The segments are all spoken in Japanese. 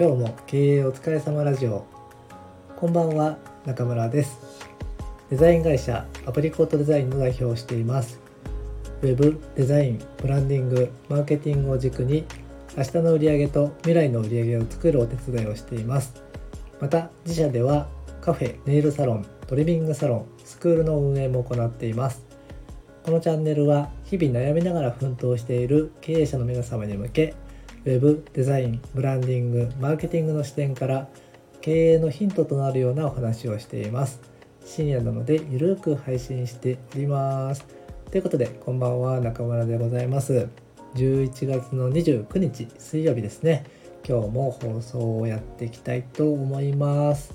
今日も経営お疲れ様ラジオ。こんばんは中村です。デザイン会社アプリコートデザインの代表をしています。ウェブデザインブランディングマーケティングを軸に明日の売上と未来の売上を作るお手伝いをしています。また自社ではカフェネイルサロントリミングサロンスクールの運営も行っています。このチャンネルは日々悩みながら奮闘している経営者の皆様に向けウェブデザインブランディングマーケティングの視点から経営のヒントとなるようなお話をしています。深夜なのでゆるく配信しております。ということでこんばんは中村でございます。11月の29日水曜日ですね。今日も放送をやっていきたいと思います。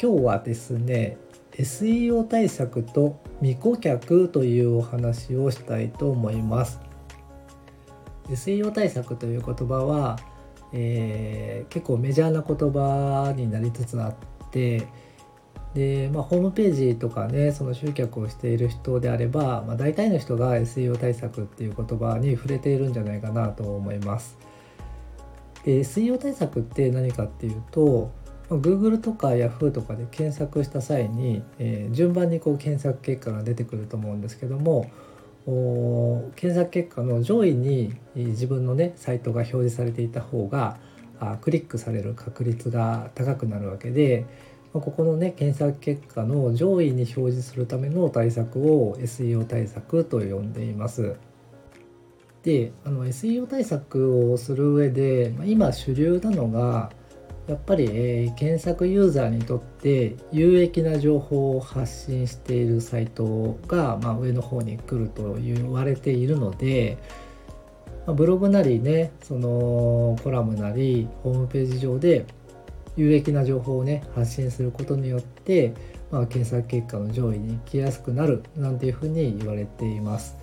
今日はですね SEO 対策と未顧客というお話をしたいと思います。SEO 対策という言葉は、えー、結構メジャーな言葉になりつつあってで、まあ、ホームページとかねその集客をしている人であれば、まあ、大体の人が SEO 対策っていう言葉に触れているんじゃないかなと思います。で SEO 対策って何かっていうと、ま、Google とか Yahoo とかで検索した際に、えー、順番にこう検索結果が出てくると思うんですけども検索結果の上位に自分のねサイトが表示されていた方がクリックされる確率が高くなるわけでここのね検索結果の上位に表示するための対策を SEO 対策と呼んでいます。であの SEO 対策をする上で今主流なのがやっぱり、えー、検索ユーザーにとって有益な情報を発信しているサイトが、まあ、上の方に来ると言われているので、まあ、ブログなりねそのコラムなりホームページ上で有益な情報をね発信することによって、まあ、検索結果の上位に行きやすくなるなんていうふうに言われています。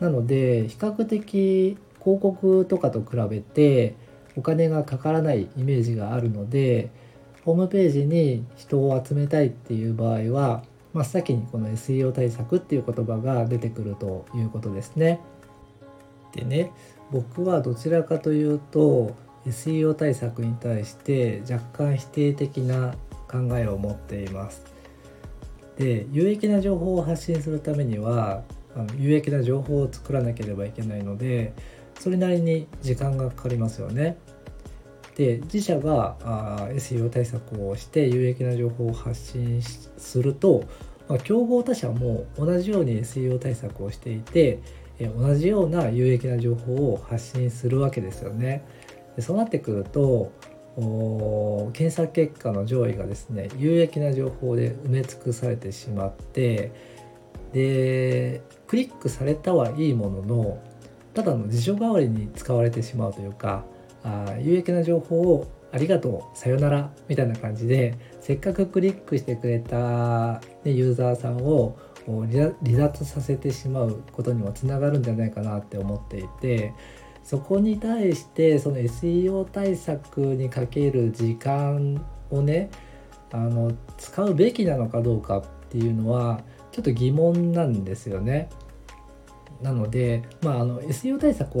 なので比較的広告とかと比べてお金がかからないイメージがあるのでホームページに人を集めたいっていう場合は真っ先にこの SEO 対策っていう言葉が出てくるということですね。でね僕はどちらかというと SEO 対策に対して若干否定的な考えを持っています。で有益な情報を発信するためにはあの有益な情報を作らなければいけないのでそれなりに時間がかかりますよね。で自社があ SEO 対策をして有益な情報を発信すると、まあ、競合他社も同じように SEO 対策をしていてえ同じような有益な情報を発信するわけですよね。でそうなってくると検索結果の上位がですね有益な情報で埋め尽くされてしまってでクリックされたはいいもののただの辞書代わりに使われてしまうというかあ有益な情報をありがとうさよならみたいな感じでせっかくクリックしてくれた、ね、ユーザーさんを離脱させてしまうことにもつながるんじゃないかなって思っていてそこに対してその SEO 対策にかける時間をねあの使うべきなのかどうかっていうのはちょっと疑問なんですよね。なので、まあ、あの SEO 対策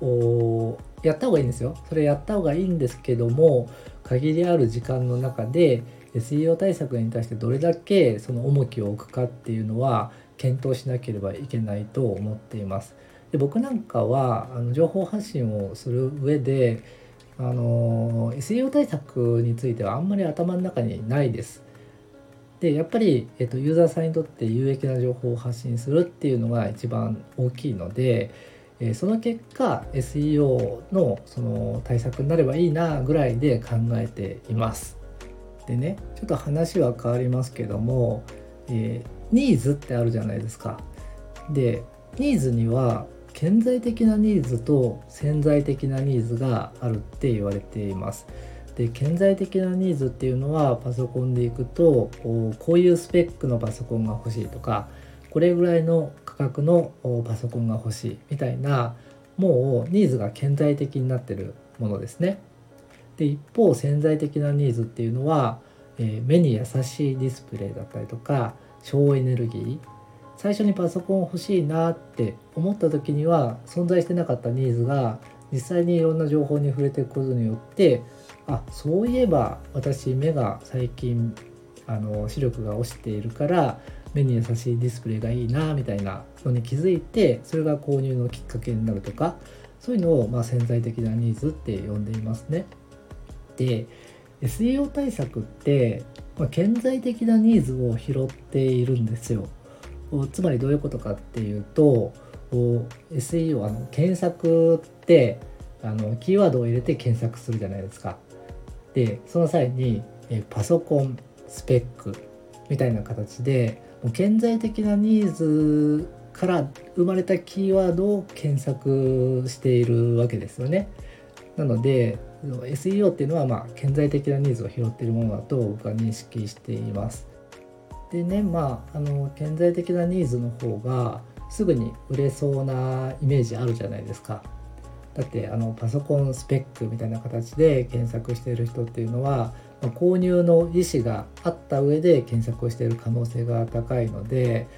をやった方がいいんですよ。それやった方がいいんですけども限りある時間の中で SEO 対策に対してどれだけその重きを置くかっていうのは検討しなければいけないと思っています。で僕なんかはあの情報発信をする上であの SEO 対策についてはあんまり頭の中にないです。でやっぱり、えっと、ユーザーさんにとって有益な情報を発信するっていうのが一番大きいので、えー、その結果 SEO のその対策になればいいなぐらいで考えています。でねちょっと話は変わりますけども、えー、ニーズってあるじゃないですか。でニーズには顕在的なニーズと潜在的なニーズがあるって言われています。で顕在的なニーズっていうのはパソコンでいくとこういうスペックのパソコンが欲しいとかこれぐらいの価格のパソコンが欲しいみたいなもうニーズが顕在的になってるものですね。で一方潜在的なニーズっていうのは、え、目に優しいディスプレイだったりとか省エネルギー最初にパソコン欲しいなって思った時には存在してなかったニーズが実際にいろんな情報に触れていくことによってあそういえば私目が最近あの視力が落ちているから目に優しいディスプレイがいいなみたいなのに気づいてそれが購入のきっかけになるとかそういうのをま潜在的なニーズって呼んでいますね。で SEO 対策って、まあ、顕在的なニーズを拾っているんですよ。つまりどういうことかっていうとこう SEO あの検索ってあのキーワードを入れて検索するじゃないですか。でその際にえパソコンスペックみたいな形でもう顕在的なニーズから生まれたキーワードを検索しているわけですよね。なので SEO っていうのはまあ顕在的なニーズを拾っているものだと僕は認識しています。でねまああの顕在的なニーズの方がすぐに売れそうなイメージあるじゃないですか。だってあのパソコンスペックみたいな形で検索している人っていうのは、まあ、購入の意思があった上で検索をしている可能性が高いので、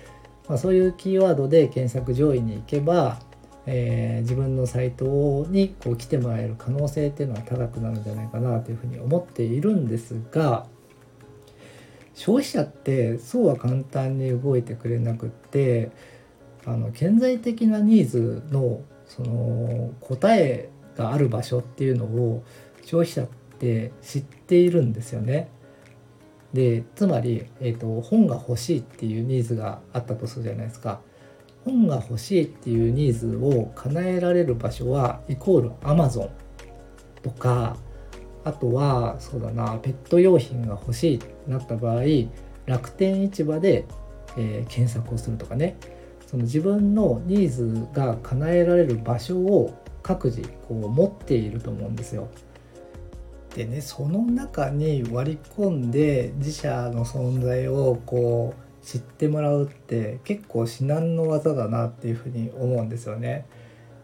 まあ、そういうキーワードで検索上位に行けば、えー、自分のサイトにこう来てもらえる可能性っていうのは高くなるんじゃないかなというふうに思っているんですが消費者ってそうは簡単に動いてくれなくってあの顕在的なニーズのその答えがある場所っていうのを消費者って知っているんですよね。でつまり、えーと、本が欲しいっていうニーズがあったとするじゃないですか。本が欲しいっていうニーズを叶えられる場所はイコール Amazon とかあとはそうだなペット用品が欲しいってなった場合楽天市場で、えー、検索をするとかねその自分のニーズが叶えられる場所を各自こう持っていると思うんですよ。でねその中に割り込んで自社の存在をこう知ってもらうって結構至難の技だなっていうふうに思うんですよね。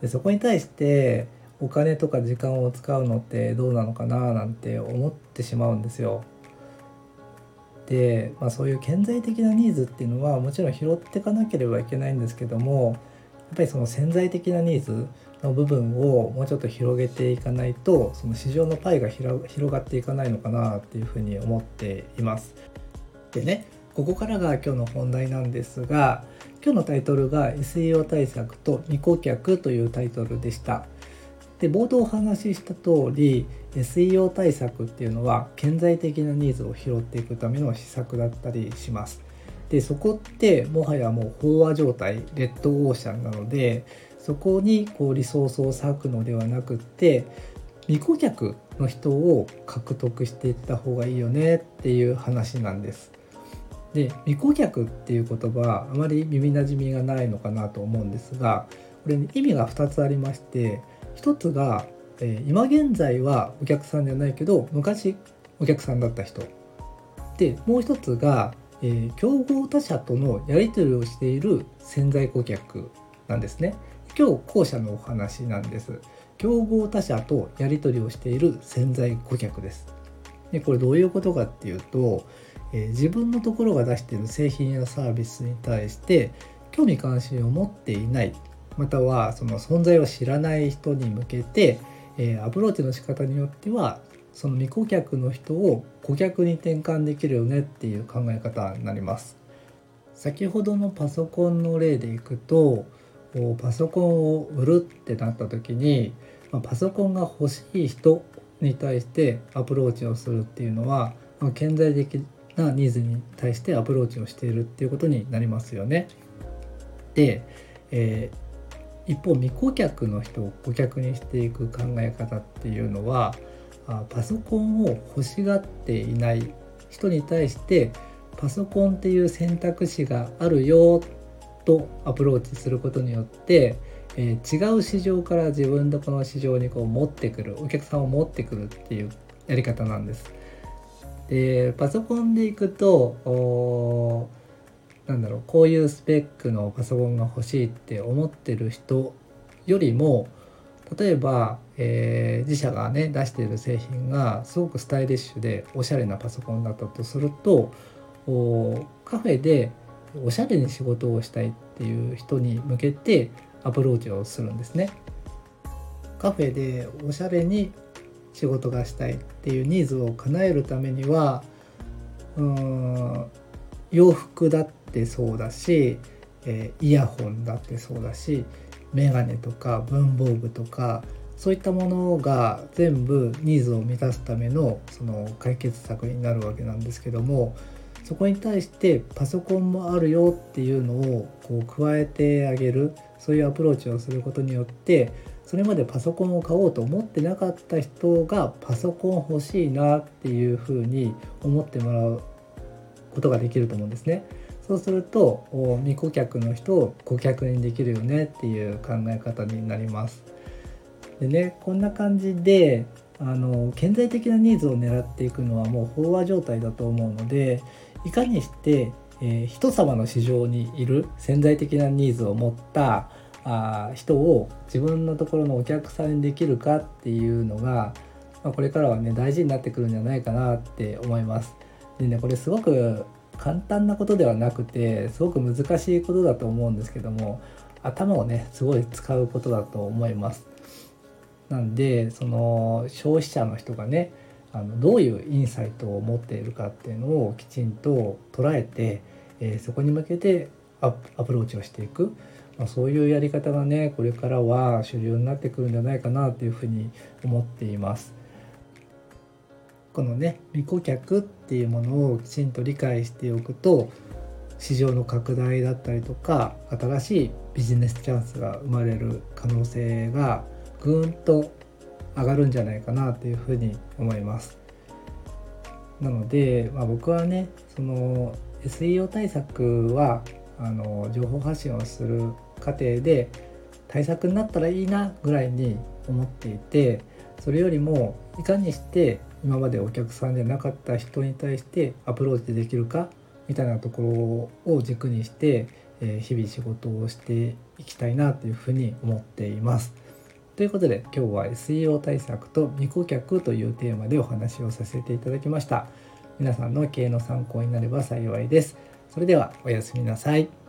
でそこに対してお金とか時間を使うのってどうなのかななんて思ってしまうんですよ。で、まあ、そういう顕在的なニーズっていうのはもちろん拾っていかなければいけないんですけどもやっぱりその潜在的なニーズの部分をもうちょっと広げていかないとその市場のパイが広がっていかないのかなっていうふうに思っています。でねここからが今日の本題なんですが今日のタイトルが SEO 対策と未顧客というタイトルでした。で冒頭お話しした通り SEO 対策っていうのは顕在的なニーズを拾っていくための施策だったりします。でそこってもはやもう飽和状態レッドオーシャンなのでそこにこうリソースを割くのではなくって未顧客の人を獲得していった方がいいよねっていう話なんです。で未顧客っていう言葉あまり耳なじみがないのかなと思うんですがこれ、に意味が2つありまして1つがえー、今現在はお客さんじゃないけど昔お客さんだった人。でもう一つが、えー、競合他社とのやり取りをしている潜在顧客なんですね。今日後者のお話なんです。競合他社とやり取りをしている潜在顧客です。でこれどういうことかっていうと、えー、自分のところが出している製品やサービスに対して興味関心を持っていない。またはその存在を知らない人に向けてえー、アプローチの仕方によってはその未顧客の人を顧客に転換できるよねっていう考え方になります。先ほどのパソコンの例でいくとパソコンを売るってなった時にパソコンが欲しい人に対してアプローチをするっていうのは顕在的なニーズに対してアプローチをしているっていうことになりますよね。で、えー一方未顧客の人を顧客にしていく考え方っていうのはパソコンを欲しがっていない人に対してパソコンっていう選択肢があるよとアプローチすることによって、えー、違う市場から自分のこの市場にこう持ってくるお客さんを持ってくるっていうやり方なんです。でパソコンでいくとなんだろうこういうスペックのパソコンが欲しいって思ってる人よりも例えば、えー、自社がね出している製品がすごくスタイリッシュでおしゃれなパソコンだったとするとカフェでおしゃれに仕事をしたいっていう人に向けてアプローチをするんですね。カフェでおしゃれに仕事がしたいっていうニーズを叶えるためにはうーん洋服だってそうだし、えー、イヤホンだってそうだしメガネとか文房具とかそういったものが全部ニーズを満たすためのその解決策になるわけなんですけどもそこに対してパソコンもあるよっていうのをこう加えてあげるそういうアプローチをすることによってそれまでパソコンを買おうと思ってなかった人がパソコン欲しいなっていうふうに思ってもらうことができると思うんですね。そうすると未顧客の人を顧客にできるよねっていう考え方になります。でねこんな感じであの顕在的なニーズを狙っていくのはもう飽和状態だと思うのでいかにして、えー、人様の市場にいる潜在的なニーズを持ったあ人を自分のところのお客さんにできるかっていうのが、まあ、これからはね大事になってくるんじゃないかなって思います。でねこれすごく簡単なことではなくてすごく難しいことだと思うんですけども頭をねすごい使うことだと思います。なんでその消費者の人がねあのどういうインサイトを持っているかっていうのをきちんと捉えて、えー、そこに向けてアプローチをしていく、まあ、そういうやり方がねこれからは主流になってくるんじゃないかなというふうに思っています。このね未顧客っていうものをきちんと理解しておくと市場の拡大だったりとか新しいビジネスチャンスが生まれる可能性がぐーんと上がるんじゃないかなというふうに思います。なので、まあ、僕はねその SEO 対策はあの情報発信をする過程で対策になったらいいなぐらいに思っていてそれよりもいかにして今までお客さんじゃなかった人に対してアプローチできるかみたいなところを軸にして、え日々仕事をしていきたいなというふうに思っています。ということで今日は SEO 対策と未顧客というテーマでお話をさせていただきました。皆さんの経営の参考になれば幸いです。それではおやすみなさい。